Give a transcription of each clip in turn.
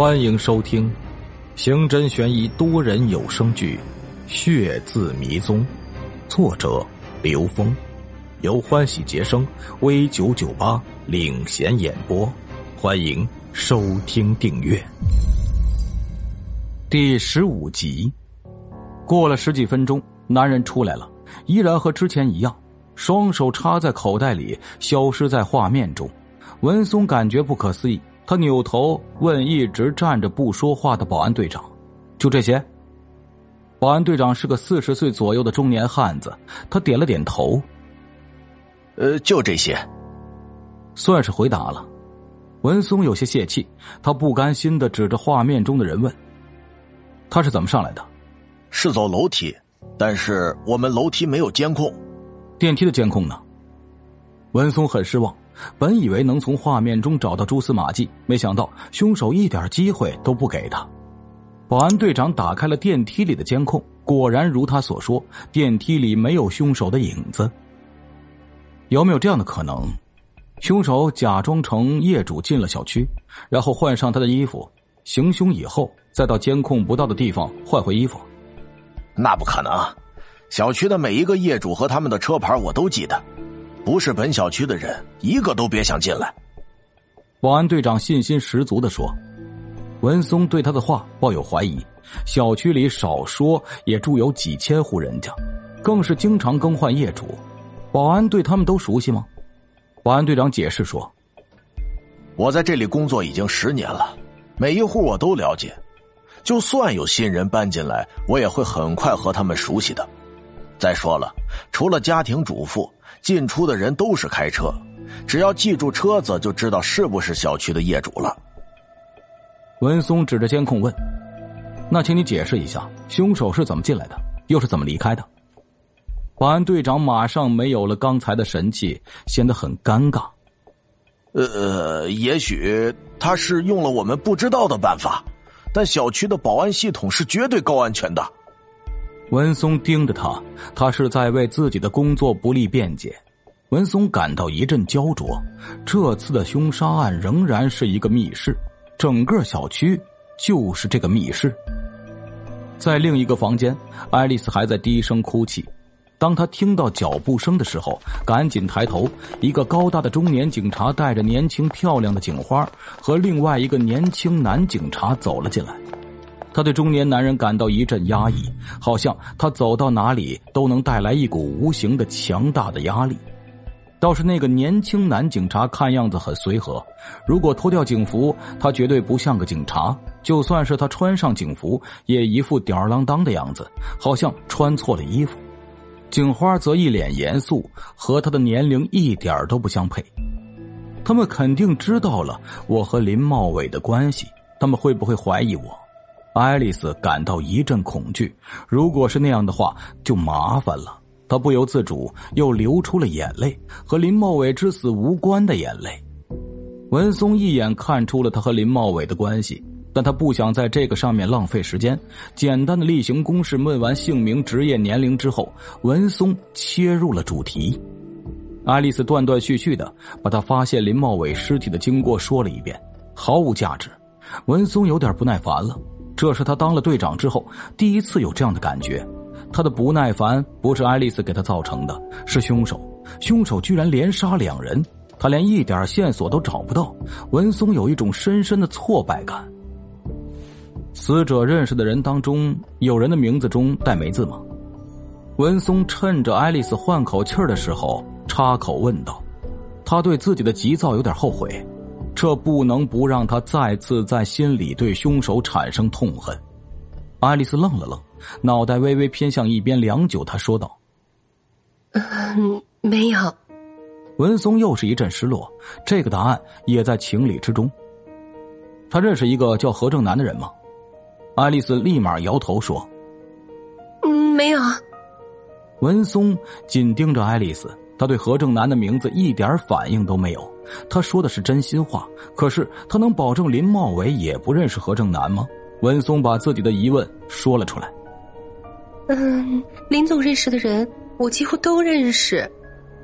欢迎收听刑侦悬疑多人有声剧《血字迷踪》，作者刘峰，由欢喜杰生 V 九九八领衔演播。欢迎收听订阅。第十五集，过了十几分钟，男人出来了，依然和之前一样，双手插在口袋里，消失在画面中。文松感觉不可思议。他扭头问一直站着不说话的保安队长：“就这些？”保安队长是个四十岁左右的中年汉子，他点了点头：“呃，就这些。”算是回答了。文松有些泄气，他不甘心的指着画面中的人问：“他是怎么上来的？”“是走楼梯，但是我们楼梯没有监控。”“电梯的监控呢？”文松很失望。本以为能从画面中找到蛛丝马迹，没想到凶手一点机会都不给他。保安队长打开了电梯里的监控，果然如他所说，电梯里没有凶手的影子。有没有这样的可能？凶手假装成业主进了小区，然后换上他的衣服，行凶以后再到监控不到的地方换回衣服？那不可能！小区的每一个业主和他们的车牌我都记得。不是本小区的人，一个都别想进来。保安队长信心十足的说。文松对他的话抱有怀疑。小区里少说也住有几千户人家，更是经常更换业主。保安对他们都熟悉吗？保安队长解释说：“我在这里工作已经十年了，每一户我都了解。就算有新人搬进来，我也会很快和他们熟悉的。再说了，除了家庭主妇。”进出的人都是开车，只要记住车子，就知道是不是小区的业主了。文松指着监控问：“那请你解释一下，凶手是怎么进来的，又是怎么离开的？”保安队长马上没有了刚才的神气，显得很尴尬。呃，也许他是用了我们不知道的办法，但小区的保安系统是绝对高安全的。文松盯着他，他是在为自己的工作不利辩解。文松感到一阵焦灼。这次的凶杀案仍然是一个密室，整个小区就是这个密室。在另一个房间，爱丽丝还在低声哭泣。当她听到脚步声的时候，赶紧抬头，一个高大的中年警察带着年轻漂亮的警花和另外一个年轻男警察走了进来。他对中年男人感到一阵压抑，好像他走到哪里都能带来一股无形的强大的压力。倒是那个年轻男警察看样子很随和，如果脱掉警服，他绝对不像个警察；就算是他穿上警服，也一副吊儿郎当的样子，好像穿错了衣服。警花则一脸严肃，和他的年龄一点都不相配。他们肯定知道了我和林茂伟的关系，他们会不会怀疑我？爱丽丝感到一阵恐惧，如果是那样的话，就麻烦了。她不由自主又流出了眼泪，和林茂伟之死无关的眼泪。文松一眼看出了他和林茂伟的关系，但他不想在这个上面浪费时间。简单的例行公事问完姓名、职业、年龄之后，文松切入了主题。爱丽丝断断续续的把他发现林茂伟尸体的经过说了一遍，毫无价值。文松有点不耐烦了。这是他当了队长之后第一次有这样的感觉，他的不耐烦不是爱丽丝给他造成的，是凶手。凶手居然连杀两人，他连一点线索都找不到。文松有一种深深的挫败感。死者认识的人当中，有人的名字中带“梅”字吗？文松趁着爱丽丝换口气的时候插口问道，他对自己的急躁有点后悔。这不能不让他再次在心里对凶手产生痛恨。爱丽丝愣了愣，脑袋微微偏向一边，良久，她说道：“嗯，没有。”文松又是一阵失落，这个答案也在情理之中。他认识一个叫何正南的人吗？爱丽丝立马摇头说：“嗯，没有。”文松紧盯着爱丽丝。他对何正南的名字一点反应都没有，他说的是真心话。可是他能保证林茂伟也不认识何正南吗？文松把自己的疑问说了出来。嗯，林总认识的人，我几乎都认识。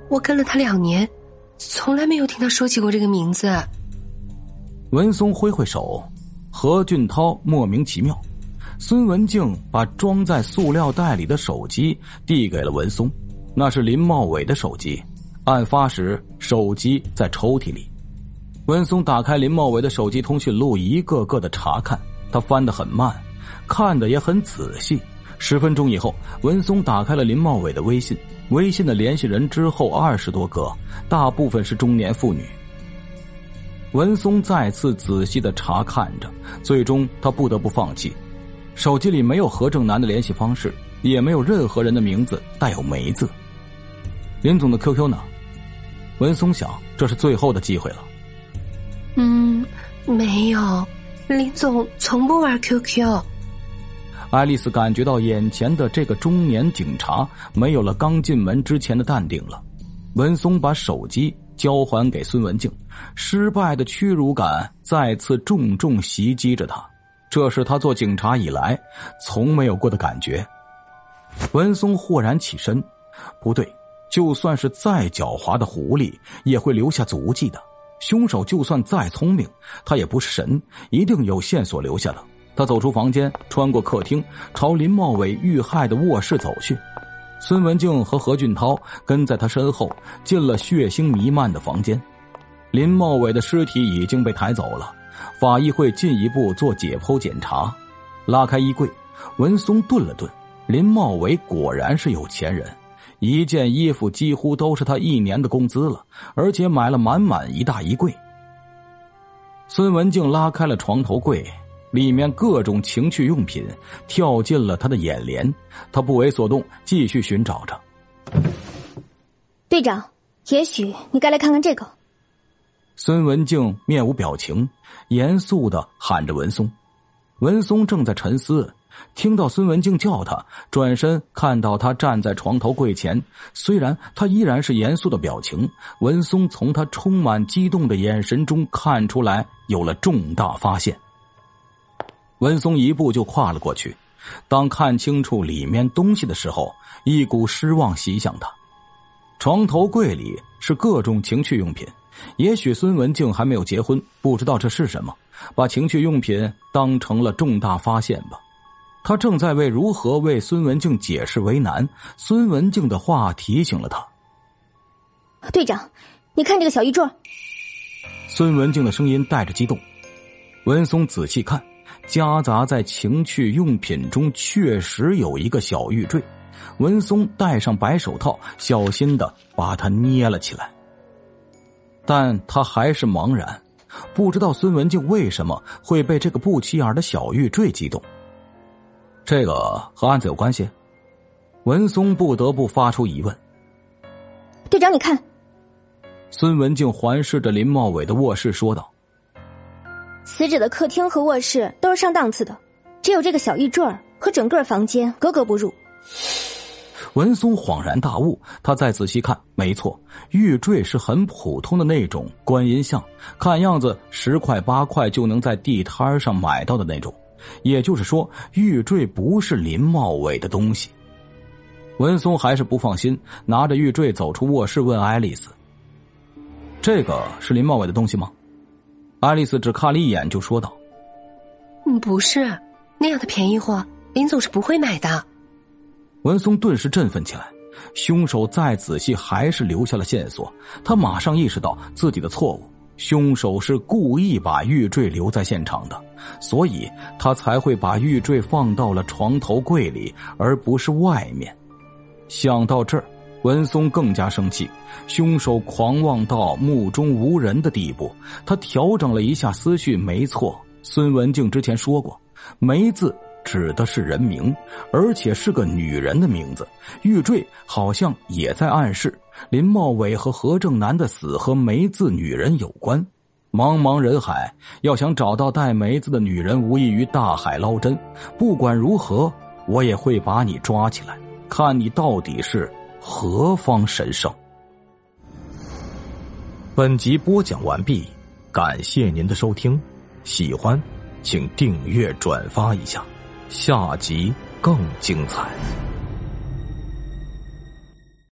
我跟了他两年，从来没有听他说起过这个名字。文松挥挥手，何俊涛莫名其妙。孙文静把装在塑料袋里的手机递给了文松，那是林茂伟的手机。案发时，手机在抽屉里。文松打开林茂伟的手机通讯录，一个个的查看。他翻得很慢，看的也很仔细。十分钟以后，文松打开了林茂伟的微信，微信的联系人之后二十多个，大部分是中年妇女。文松再次仔细的查看着，最终他不得不放弃。手机里没有何正南的联系方式，也没有任何人的名字带有“梅”字。林总的 QQ 呢？文松想，这是最后的机会了。嗯，没有，林总从不玩 QQ。爱丽丝感觉到眼前的这个中年警察没有了刚进门之前的淡定了。文松把手机交还给孙文静，失败的屈辱感再次重重袭击着他。这是他做警察以来从没有过的感觉。文松豁然起身，不对，就算是再狡猾的狐狸也会留下足迹的。凶手就算再聪明，他也不是神，一定有线索留下了。他走出房间，穿过客厅，朝林茂伟遇害的卧室走去。孙文静和何俊涛跟在他身后，进了血腥弥漫的房间。林茂伟的尸体已经被抬走了。法医会进一步做解剖检查。拉开衣柜，文松顿了顿。林茂伟果然是有钱人，一件衣服几乎都是他一年的工资了，而且买了满满一大衣柜。孙文静拉开了床头柜，里面各种情趣用品跳进了他的眼帘。他不为所动，继续寻找着。队长，也许你该来看看这个。孙文静面无表情，严肃的喊着文松。文松正在沉思，听到孙文静叫他，转身看到他站在床头柜前。虽然他依然是严肃的表情，文松从他充满激动的眼神中看出来有了重大发现。文松一步就跨了过去，当看清楚里面东西的时候，一股失望袭向他。床头柜里是各种情趣用品。也许孙文静还没有结婚，不知道这是什么，把情趣用品当成了重大发现吧。他正在为如何为孙文静解释为难。孙文静的话提醒了他：“队长，你看这个小玉坠。”孙文静的声音带着激动。文松仔细看，夹杂在情趣用品中确实有一个小玉坠。文松戴上白手套，小心的把它捏了起来。但他还是茫然，不知道孙文静为什么会被这个不起眼的小玉坠激动。这个和案子有关系？文松不得不发出疑问。队长，你看。孙文静环视着林茂伟的卧室，说道：“死者的客厅和卧室都是上档次的，只有这个小玉坠和整个房间格格不入。”文松恍然大悟，他再仔细看，没错，玉坠是很普通的那种观音像，看样子十块八块就能在地摊上买到的那种。也就是说，玉坠不是林茂伟的东西。文松还是不放心，拿着玉坠走出卧室，问爱丽丝：“这个是林茂伟的东西吗？”爱丽丝只看了一眼，就说道：“嗯，不是，那样的便宜货，林总是不会买的。”文松顿时振奋起来，凶手再仔细还是留下了线索。他马上意识到自己的错误，凶手是故意把玉坠留在现场的，所以他才会把玉坠放到了床头柜里，而不是外面。想到这儿，文松更加生气。凶手狂妄到目中无人的地步。他调整了一下思绪，没错，孙文静之前说过“梅”字。指的是人名，而且是个女人的名字。玉坠好像也在暗示林茂伟和何正南的死和梅字女人有关。茫茫人海，要想找到带梅子的女人，无异于大海捞针。不管如何，我也会把你抓起来，看你到底是何方神圣。本集播讲完毕，感谢您的收听，喜欢请订阅转发一下。下集更精彩。